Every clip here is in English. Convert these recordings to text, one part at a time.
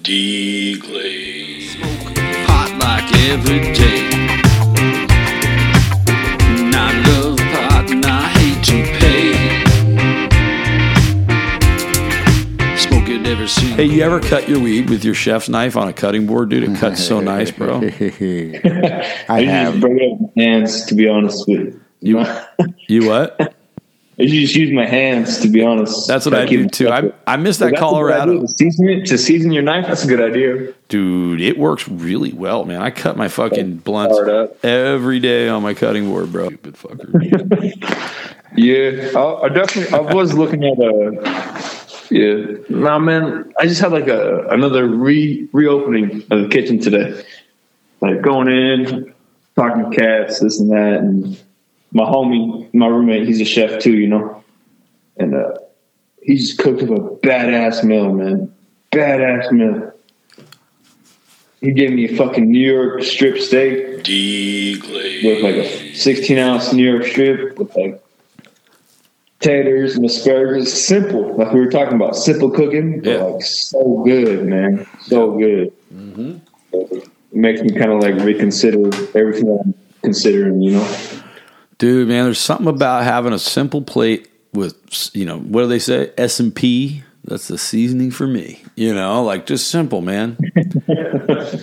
D-Glaze. Hot like every day. And I love pot and I hate to pay. Smoke it every single Hey, you ever cut your weed with your chef's knife on a cutting board, dude? It cuts so nice, bro. I I have. just bring it up my hands, to be honest with you. You- You what? Just use my hands, to be honest. That's what Gotta I do too. I. I miss that that's a good idea. Colorado. To season it, to season your knife, that's a good idea. Dude, it works really well, man. I cut my fucking blunts every day on my cutting board, bro. Stupid fucker. Yeah, I, I definitely. I was looking at a. Yeah, nah, man. I just had like a another re reopening of the kitchen today. Like going in, talking to cats, this and that, and my homie, my roommate, he's a chef too, you know, and uh, he just cooked up a badass meal, man. Badass meal. He gave me a fucking New York strip steak D-Glaze. with like a 16 ounce New York strip with like taters and asparagus. Simple, like we were talking about, simple cooking, but Yeah. like so good, man, so good. It makes me kind of like reconsider everything I'm considering, you know. Dude, man, there's something about having a simple plate with, you know, what do they say? S and P. That's the seasoning for me. You know, like just simple, man.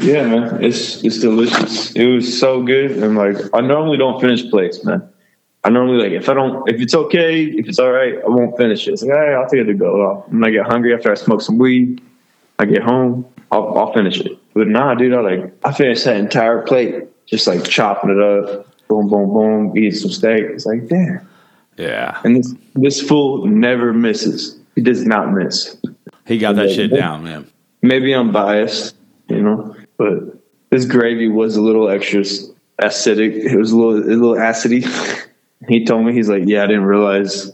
Yeah, man, it's it's delicious. It was so good, and like I normally don't finish plates, man. I normally like if I don't if it's okay, if it's all right, I won't finish it. It's like, hey, I'll take it to go. When I get hungry after I smoke some weed, I get home, I'll, I'll finish it. But nah, dude, I like I finished that entire plate, just like chopping it up, boom, boom, boom, eating some steak. It's like, damn. Yeah. And this this fool never misses. He does not miss. He got that shit down, man. Maybe I'm biased, you know, but this gravy was a little extra acidic. It was a little a little acidy. he told me he's like, yeah, I didn't realize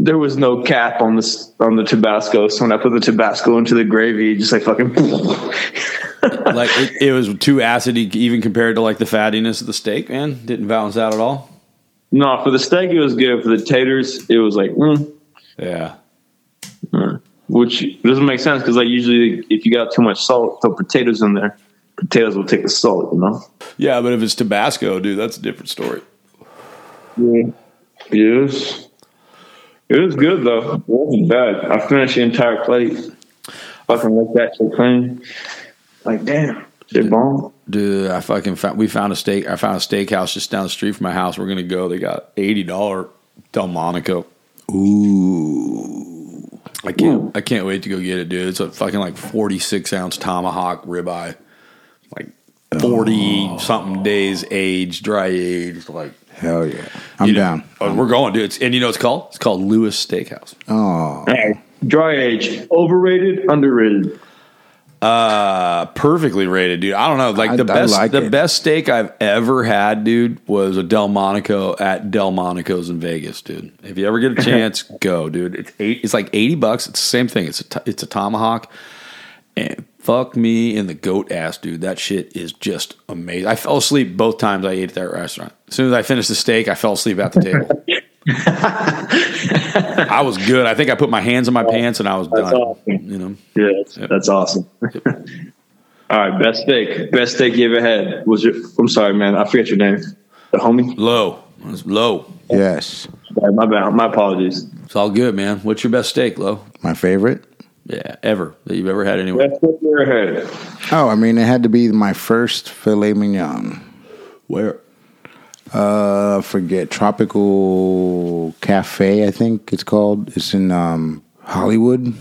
there was no cap on this on the Tabasco. So when I put the Tabasco into the gravy, just like fucking. Like it, it was too acidy, even compared to like the fattiness of the steak, man. Didn't balance out at all. no, for the steak it was good. For the taters, it was like, mm, Yeah. mm. which doesn't make sense because like usually if you got too much salt, throw potatoes in there. Potatoes will take the salt, you know. Yeah, but if it's Tabasco, dude, that's a different story. Yeah. It was, it was good though. It wasn't bad. I finished the entire plate. Fucking let that shit clean. Like damn, shit bomb. Dude, I fucking found, we found a steak. I found a steakhouse just down the street from my house. We're gonna go. They got eighty dollar Delmonico. Ooh, I can't. I can't wait to go get it, dude. It's a fucking like forty six ounce tomahawk ribeye, like forty oh. something days aged, dry aged. Like Hell yeah. I'm you know, down. oh, we're going, dude. It's, and you know what it's called? It's called Lewis Steakhouse. Oh, Hey, dry age, overrated, underrated. Uh, perfectly rated, dude. I don't know. Like I- the best, like the it. best steak I've ever had, dude, was a Delmonico at Delmonico's in Vegas, dude. If you ever get a chance, go, dude. It's eight. It's like eighty bucks. It's the same thing. It's a t- it's a tomahawk, and fuck me in the goat ass, dude. That shit is just amazing. I fell asleep both times I ate at that restaurant. As soon as I finished the steak, I fell asleep at the table. I was good. I think I put my hands in my pants and I was That's done. awesome. You know. Yeah, that's, that's awesome. All right, best steak, best steak you ever had was your. I'm sorry, man, I forget your name. The homie. Low. It was low. yes. Sorry, my bad. My apologies. It's all good, man. What's your best steak, Low? My favorite? Yeah, ever that you've ever had anywhere. Best steak you ever had. Oh, I mean, it had to be my first filet mignon. Where? Uh, forget Tropical Cafe. I think it's called. It's in um, Hollywood.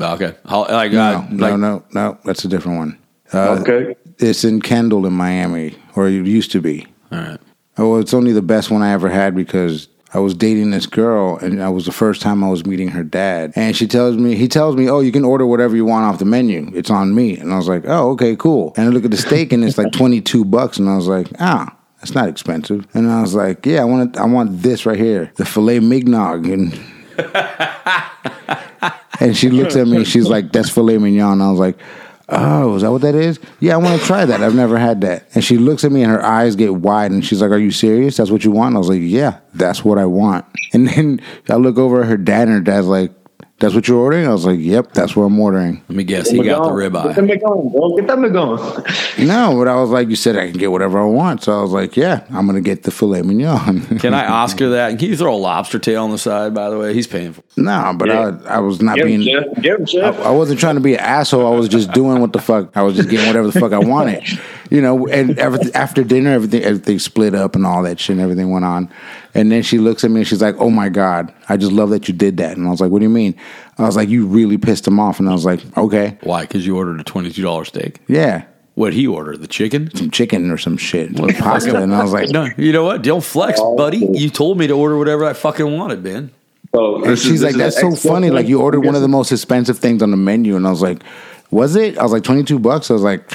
Oh, okay. How, like, No, uh, no, like, no, no. That's a different one. Uh, okay. It's in Kendall in Miami, or it used to be. All right. Oh, it's only the best one I ever had because I was dating this girl, and that was the first time I was meeting her dad. And she tells me, he tells me, "Oh, you can order whatever you want off the menu. It's on me." And I was like, "Oh, okay, cool." And I look at the steak, and it's like twenty two bucks, and I was like, "Ah." That's not expensive, and I was like, "Yeah, I want, I want this right here, the filet mignon." And and she looks at me, she's like, "That's filet mignon." I was like, Oh, is that what that is? Yeah, I want to try that. I've never had that. And she looks at me and her eyes get wide and she's like, Are you serious? That's what you want? I was like, Yeah, that's what I want. And then I look over at her dad and her dad's like, That's what you're ordering? I was like, Yep, that's what I'm ordering. Let me guess. He got the Get ribeye. them bro. Get them going. No, but I was like, You said I can get whatever I want. So I was like, Yeah, I'm gonna get the filet mignon. Can I Oscar that? Can you throw a lobster tail on the side? By the way, he's paying for. it. no, but Yeah. I, I was not Get being Chef. Get him, Chef. I wasn't trying to be an asshole. I was just doing what the fuck. I was just getting whatever the fuck I wanted, you know. And everything, after dinner, everything everything split up and all that shit. and Everything went on, and then she looks at me and she's like, "Oh my god, I just love that you did that." And I was like, "What do you mean?" I was like, "You really pissed him off." And I was like, "Okay, Why? Because you ordered a twenty-two dollar steak. yeah." What he ordered? The chicken? Some chicken or some shit, some pasta, and I was like, No, you know what? Don't flex, buddy. You told me to order whatever I fucking wanted, man. So And this is- she's like, "That's so funny! Like you ordered one of the most expensive things on the menu," and I was like, "Was it?" I was like, 22 bucks." I was like,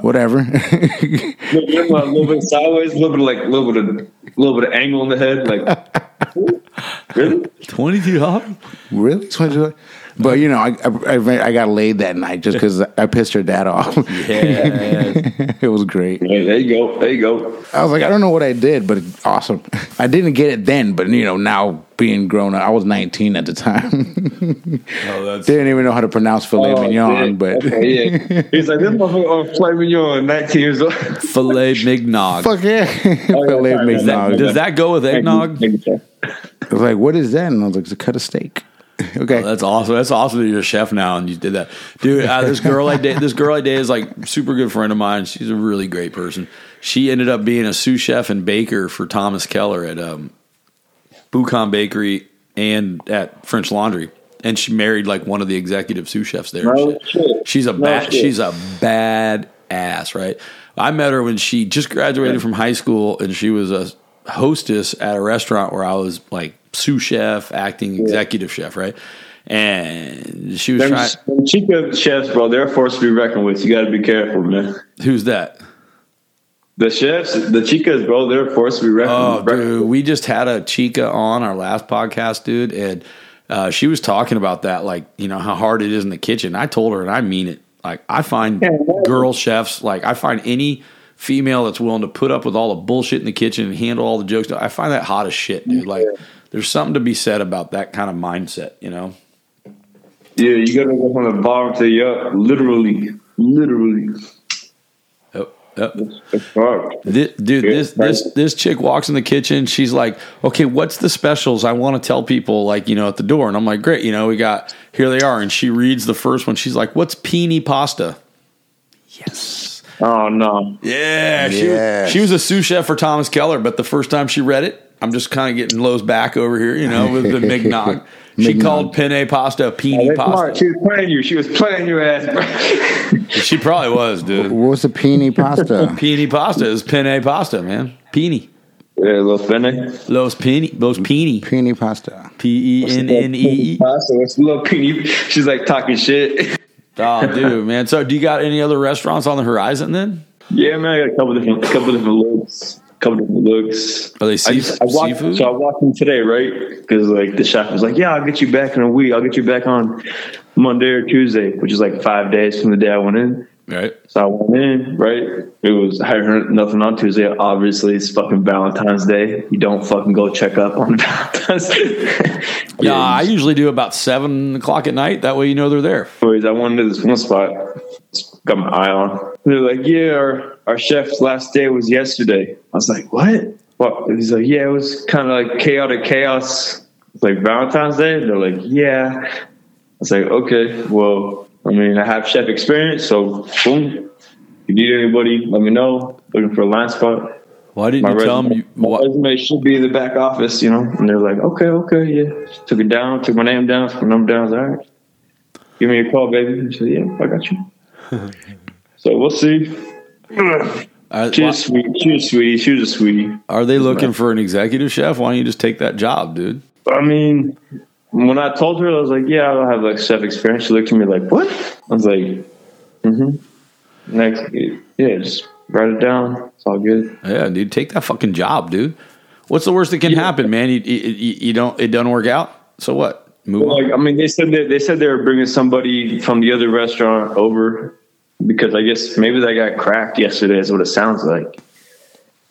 "Whatever." guessing. a little bit sideways, a little bit like a little bit of a little bit of angle in the head, like really. Twenty-two dollars? Really? 22? But you know, I, I I got laid that night just because I pissed her dad off. Yeah. it was great. Yeah, there you go. There you go. I was like, I don't know what I did, but awesome. I didn't get it then, but you know, now being grown up, I was 19 at the time. Oh, that's didn't even know how to pronounce filet Oh, mignon, dude. but Okay, yeah. He's like this motherfucker filet mignon, 19 years old. filet mignog. fuck yeah, oh, filet sorry, mignon. does that go with eggnog? Thank. I was like, what is that? And I was like, it's a cut of steak. okay. That's awesome. That's awesome that you're a chef now and you did that, dude. Uh, this girl I date, this girl I date is like super good friend of mine. She's a really great person. She ended up being a sous chef and baker for Thomas Keller at um, Bouchon Bakery and at French Laundry, and she married like one of the executive sous chefs there. No. She's a No bad. shit. she's a bad ass, right? I met her when she just graduated from high school, and she was a hostess at a restaurant where I was like sous chef, acting executive chef, right? And she was Them, trying. Chica chefs, bro, they're a force to be reckoned with. You got to be careful, man. Who's that? The chefs, the chicas, bro, they're a force to be reckoned Oh, with. dude, we just had a chica on our last podcast, dude, and uh, she was talking about that, like you know how hard it is in the kitchen. I told her, and I mean it. Like I find Yeah, girl chefs, like I find any female that's willing to put up with all the bullshit in the kitchen and handle all the jokes. I find that hot as shit, dude. Like there's something to be said about that kind of mindset, you know. Yeah, you got to go from the bottom to the up, literally, literally. Yep, yep. It's hard. This, dude, Yeah, this this this chick walks in the kitchen. She's like, "Okay, what's the specials? I want to tell people, like, you know, at the door." And I'm like, "Great, you know, we got here they are." And she reads the first one. She's like, "What's peony pasta?" Yes. Oh no, Yeah. She, Yes. she was a sous chef for Thomas Keller, but the first time she read it, I'm just kind of getting Lowe's back over here, you know, with the mignog. She Mignon. called penne pasta peony oh, That's smart. pasta. She was playing you. She was playing your ass. She probably was, dude. What's the peony pasta? Peony pasta is penne pasta, man. Peony. yeah, little penne. Los peony. Los peony. peony pasta. P E N N E E. So it's a little penny. She's like talking shit. Oh, dude, man. So, do you got any other restaurants on the horizon then? Yeah, man, I got a couple different, a couple different looks, a couple different looks. Are they I sea- I walked, seafood? So I walked in today, right? Because like the chef was like, "Yeah, I'll get you back in a week. I'll get you back on Monday or Tuesday," which is like five days from the day I went in. Right. So I went in, right? It was I heard nothing on Tuesday. Obviously, it's fucking Valentine's Day. You don't fucking go check up on Valentine's. Day. Yeah, I usually do about seven o'clock at night. That way, you know they're there. Anyways, I went to this one spot, got my eye on. They're like, "Yeah, our our chef's last day was yesterday." I was like, "What?" Well, he's like, "Yeah, it was kind of like chaotic chaos, It's like Valentine's Day." They're like, "Yeah." I was like, "Okay, well, I mean, I have chef experience, so boom. If you need anybody, let me know. Looking for a line spot." Why didn't My you tell them? resume, You, my what, resume should be in the back office, you know. And they're like, okay, okay, yeah. Took it down, took my name down, took my number down. I was like, all right, give me a call, baby. I said, yeah, I got you. so we'll see. are, She was sweet. She sweetie. She was a sweetie. are they looking for an executive chef? Why don't you just take that job, dude? I mean, when I told her, I was like, yeah, I don't have like chef experience. She looked at me like, what? I was like, mm-hmm. Next, yeah, just write it down. It's all good. Yeah, dude, take that fucking job, dude. What's the worst that can happen, man? You, you, you don't it doesn't work out. So what? Move Well, on. like, I mean, they said that they said they were bringing somebody from the other restaurant over because I guess maybe that got cracked yesterday. Is what it sounds like.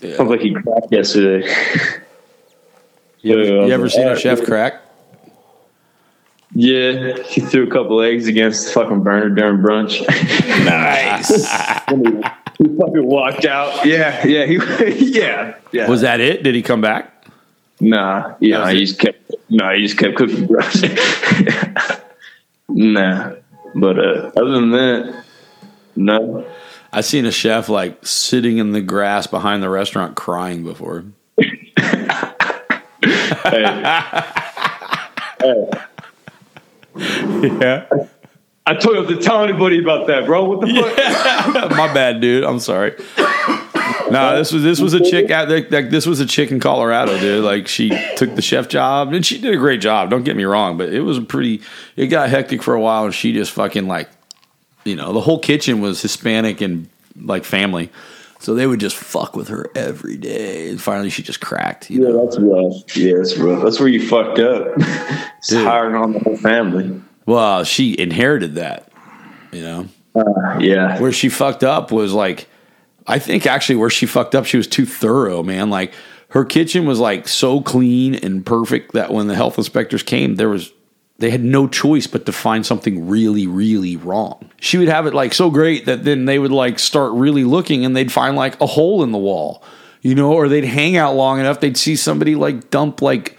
Sounds like he cracked yesterday. You ever, you ever seen a chef crack? Yeah, he threw a couple eggs against the fucking Burner during brunch. nice. he fucking walked out. Yeah, yeah, he, yeah, yeah. Was that it? Did he come back? Nah, yeah, was he just kept. Nah, he just kept cooking brunch. nah, but uh, other than that, no. I seen a chef like sitting in the grass behind the restaurant crying before. yeah. I told you not to tell anybody about that, bro. What the fuck? My bad, dude. I'm sorry. No, this was this was a chick out like, like this was a chick in Colorado, dude. Like she took the chef job and she did a great job. Don't get me wrong, but it was a pretty. It got hectic for a while, and she just fucking like, you know, the whole kitchen was Hispanic and like family, so they would just fuck with her every day. And finally, she just cracked. You know? Yeah, that's rough. Yeah, that's rough. That's where you fucked up. it's hiring on the whole family. Well, she inherited that. You know, uh, Yeah. where she fucked up was like I think actually where she fucked up she was too thorough, man. Like her kitchen was like so clean and perfect that when the health inspectors came, there was they had no choice but to find something really really wrong. She would have it like so great that then they would like start really looking and they'd find like a hole in the wall. You know, or they'd hang out long enough they'd see somebody like dump like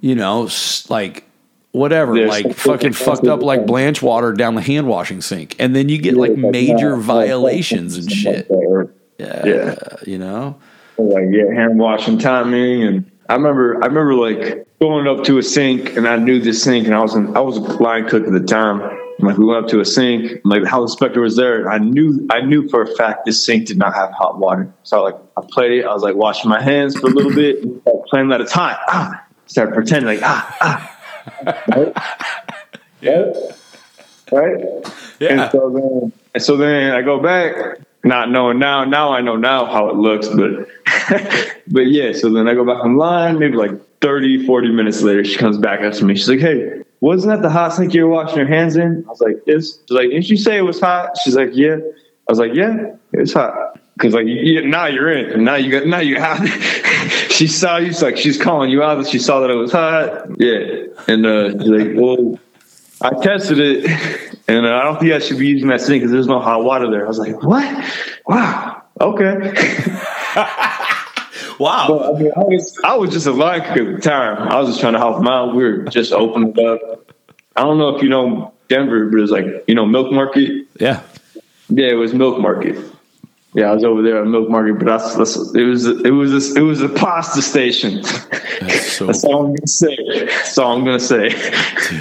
you know, s- like whatever, Yeah, like fucking fucked up like blanch water down the hand washing sink. And then you get like major violations and shit. Yeah, Yeah. you know. like yeah, hand washing timing, and I remember I remember like going up to a sink, and I knew this sink, and I was in, I was a line cook at the time. And, Like we went up to a sink, like the health inspector was there. I knew I knew for a fact this sink did not have hot water. So like I played it. I was like washing my hands for a little bit, and playing that at a time. Ah, started pretending like ah ah. Right? Yeah. Right. Yeah. And so then, and so then I go back, not knowing now. Now I know now how it looks, but but yeah. So then I go back online, maybe like 30, 40 minutes later, she comes back up to me. She's like, "Hey, wasn't that the hot sink you were washing your hands in?" I was like, "Yes." She's like, "Didn't you say it was hot?" She's like, "Yeah." I was like, "Yeah, it's hot." Because like you, now you're in, and now you got now you have. she saw you, she's like she's calling you out. That she saw that it was hot. Yeah, and uh, she's like, "Well." I tested it, and uh, I don't think I should be using that sink because there's no hot water there. I was like, "What? Wow, okay." Wow. But, I, mean, I was I was just a cook at the time. I was just trying to help them out. We were just opening up. I don't know if you know Denver, but it's like you know Milk Market. Yeah. Yeah, it was Milk Market. Yeah, I was over there at Milk Market, but that's, that's it was it was a, it was a pasta station. That's so That's all I'm gonna say. That's all I'm gonna say.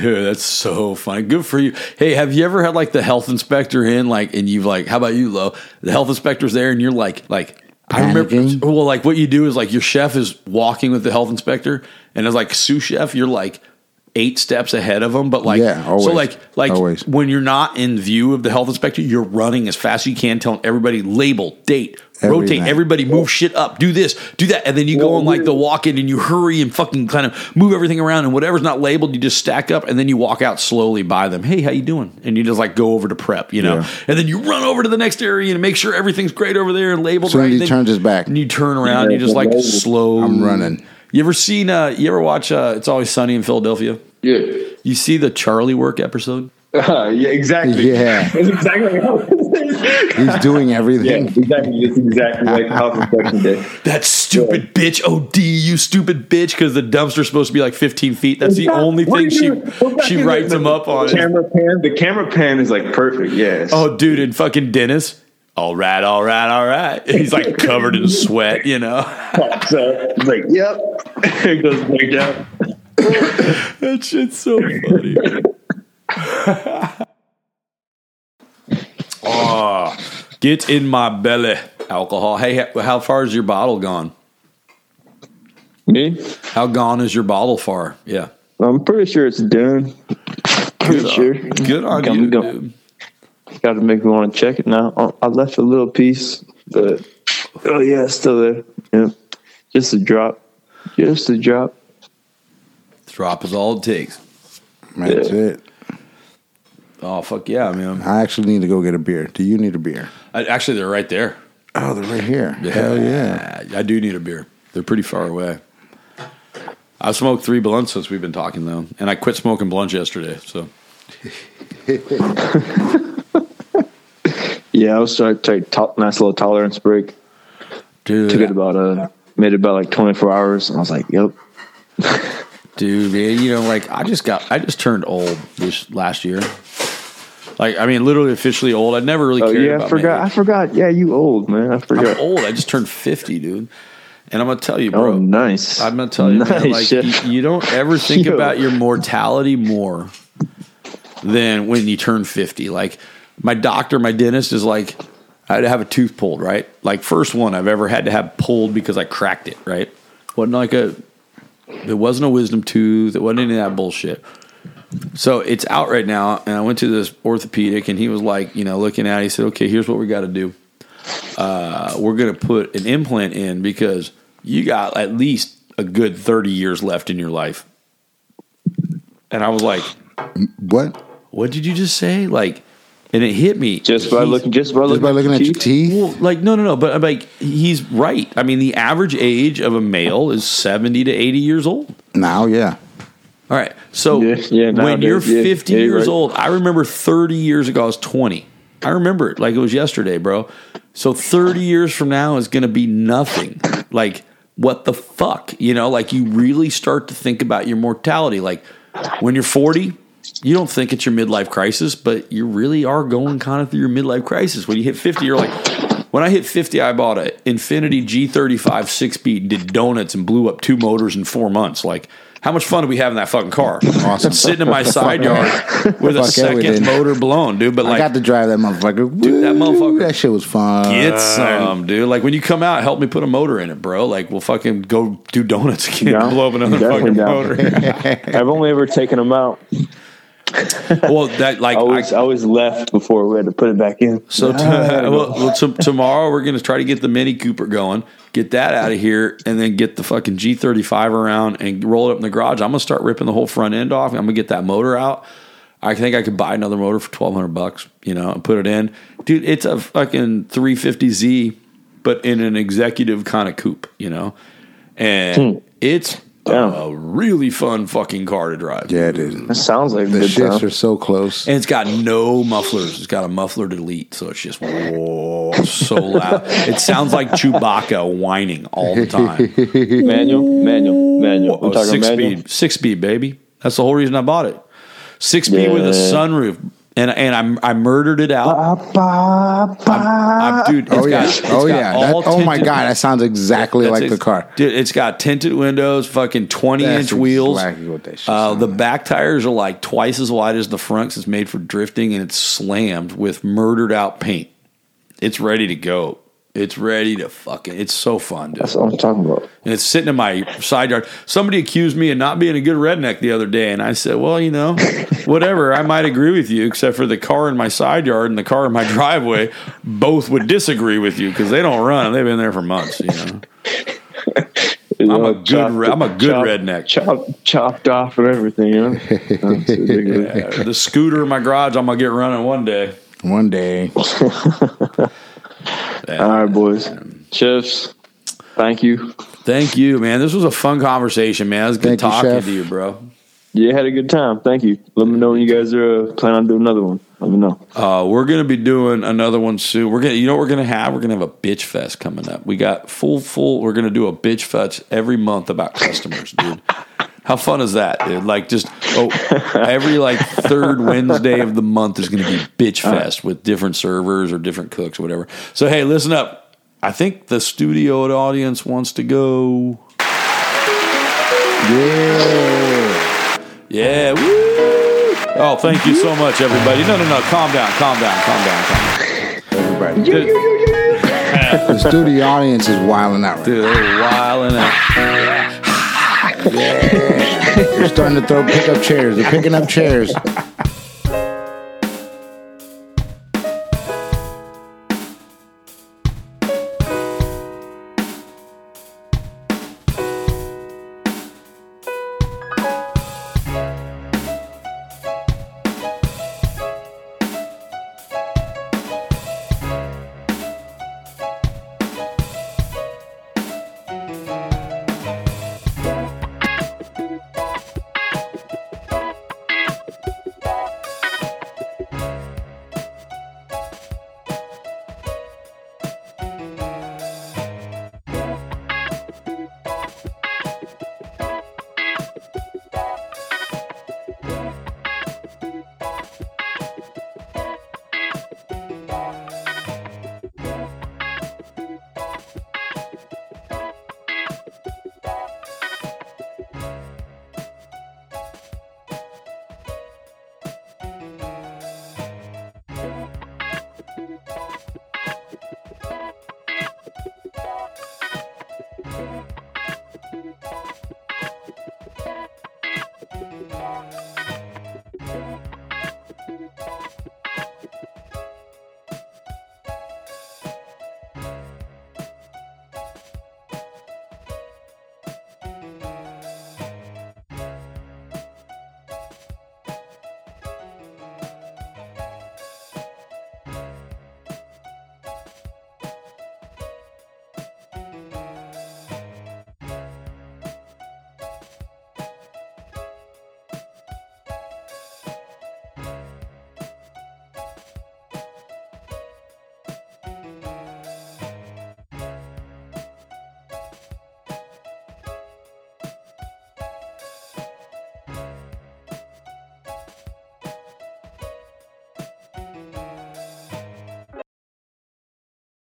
dude, that's so funny. Good for you. Hey, have you ever had like the health inspector in like and you've like how about you, Lo? The health inspector's there and you're like like I remember well like what you do is like your chef is walking with the health inspector and as like sous chef, you're like eight steps ahead of them, but like Yeah, always. so like like Always. when you're not in view of the health inspector, you're running as fast as you can, telling everybody label, date, rotate, Everything. everybody move shit up, do this, do that, and then you go on like the walk in and you hurry and fucking kind of move everything around and whatever's not labeled, you just stack up and then you walk out slowly by them. Hey, how you doing? And you just like go over to prep, you know, Yeah. and then you run over to the next area and make sure everything's great over there and labeled Soon right. he Then- turns his back. and you turn around, and you just like slow. I'm running. You ever seen? uh You ever watch? uh It's always sunny in Philadelphia. Yeah, You see the Charlie work episode? uh, yeah, exactly. Yeah. That's exactly how. He's doing yeah, everything. exactly. It's exactly like health inspection day. That stupid bitch, OD, you stupid bitch, because the dumpster's supposed to be like 15 feet. That's the only thing she doing? Go back she writes the- him up on. The camera pan. The camera pan is like perfect. Yes. Oh, dude, and fucking Dennis. All right, all right, all right. He's like covered in sweat, you know. so it's like, yep. it goes back down. That shit's so funny. oh, get in my belly. Alcohol. Hey, how- far is your bottle gone? Me? How gone is your bottle far? Yeah. I'm pretty sure it's done. Pretty sure. Good on I'm you, go- dude. Got to make me want to check it now. I left a little piece, but oh yeah, it's still there. Yeah, just a drop. Just a drop. Drop is all it takes. That's it. Oh, fuck yeah, man. I actually need to go get a beer. Do you need a beer? I, actually, they're right there. Oh, they're right here. Hell yeah. I do need a beer. They're pretty far away. I've smoked three blunts since we've been talking though, and I quit smoking blunts yesterday. So Yeah, I was trying to take to- nice little tolerance break. dude, Took it about uh made it about like twenty four hours. And I was like, yep. dude, man, you know, like I just got, I just turned old this last year. Like, I mean, literally officially old. I never really Oh cared yeah, I forgot. I forgot. Yeah, you old man. I I'm forgot. old. I just turned fifty, dude. And I'm gonna tell you, bro. Oh, nice. I'm gonna tell you, man, Nice, like Chef. you, you don't ever think Yo. about your mortality more than when you turn 50. Like my doctor, my dentist is like, I had to have a tooth pulled, right? Like first one I've ever had to have pulled because I cracked it, right? Wasn't like a, it wasn't a wisdom tooth. It wasn't any of that bullshit. So it's out right now, and I went to this orthopedic, and he was like, you know, looking at. it, He said, "Okay, here's what we got to do. Uh, we're going to put an implant in because you got at least a good 30 years left in your life." And I was like, What? "What did you just say?" Like, and it hit me just by He's- looking just by Just looking, by looking at your teeth? teeth? Well, like no, no, no. But I'm like, he's right. I mean, the average age of a male is 70 to 80 years old. Now, yeah. All right. So Yeah, yeah, when you're yeah, 50 yeah, years right. old, I remember 30 years ago, I was 20. I remember it like it was yesterday, bro. So 30 years from now is going to be nothing. Like, what the fuck? You know, like you really start to think about your mortality. Like, when you're 40, you don't think it's your midlife crisis, but you really are going kind of through your midlife crisis. When you hit 50, you're like, when I hit 50, I bought a Infiniti G35 six speed, did donuts, and blew up two motors in four months. Like, how much fun do we have in that fucking car? Awesome. Sitting in my side yard with a Fuck second everything. motor blown, dude. But I got to drive that motherfucker. Dude, that motherfucker- That shit was fun. get some, dude. Like when you come out, help me put a motor in it, bro. Like we'll fucking go do donuts again, Down. blow up another Definitely fucking down. motor. I've only ever taken them out. well, that like I always, I, I always left before we had to put it back in. So t- well, well, t- tomorrow we're going to try to get the Mini Cooper going, get that out of here, and then get the fucking G35 around and roll it up in the garage. I'm going to start ripping the whole front end off. I'm going to get that motor out. I think I could buy another motor for 1200 bucks, you know, and put it in. Dude, it's a fucking 350Z, but in an executive kind of coupe, you know, and hmm. it's Damn. a really fun fucking car to drive. Yeah, it is. That sounds like a The good shits time. are so close. And it's got no mufflers. It's got a muffler delete, so it's just whoa, so loud. It sounds like Chewbacca whining all the time. Manual, manual, manual. Oh, I'm talking six manual. speed, six speed, baby. That's the whole reason I bought it. Six speed with a sunroof, and and I I murdered it out. I, dude, it's Oh yeah, got, it's oh got yeah. all That, oh my god, that sounds exactly That's- like the car. Dude, it's got tinted windows, fucking 20 That's inch wheels. exactly what that shit Uh, the like. back tires are like twice as wide as the front 'cause it's made for drifting and it's slammed with murdered out paint. It's ready to go. It's ready to fucking. It's so fun, dude. That's what I'm talking about. And it's sitting in my side yard. Somebody accused me of not being a good redneck the other day, and I said, "Well, you know, whatever. I might agree with you, except for the car in my side yard and the car in my driveway. Both would disagree with you because they don't run. They've been there for months. You know, You I'm know, a good chopped- re- I'm a good chopped- redneck. Chopped, chopped off and everything. You know? That's ridiculous. Uh, the scooter in my garage, I'm gonna get running one day. One day. All right, boys. Chefs, thank you. Thank you, man. This was a fun conversation, man. It was good Thank talking Chef. to you, bro. Yeah, had a good time. Thank you. Let me know when you guys are uh, planning on doing another one. Let me know. Uh, we're gonna be doing another one soon. We're gonna, you know, what we're gonna have. We're gonna have a bitch fest coming up. We got full, full. We're gonna do a bitch fest every month about customers, dude. How fun is that, dude? Like just oh, every like third Wednesday of the month is gonna be bitch fest with different servers or different cooks or whatever. So hey, listen up. I think the studio audience wants to go. Yeah. Yeah, woo! Oh, thank you so much, everybody. No, no, no. Calm down, calm down, calm down, calm down. Everybody. The studio audience is wilding out right dude, they're wilding out. now. They're starting to throw pickup chairs. They're picking up chairs.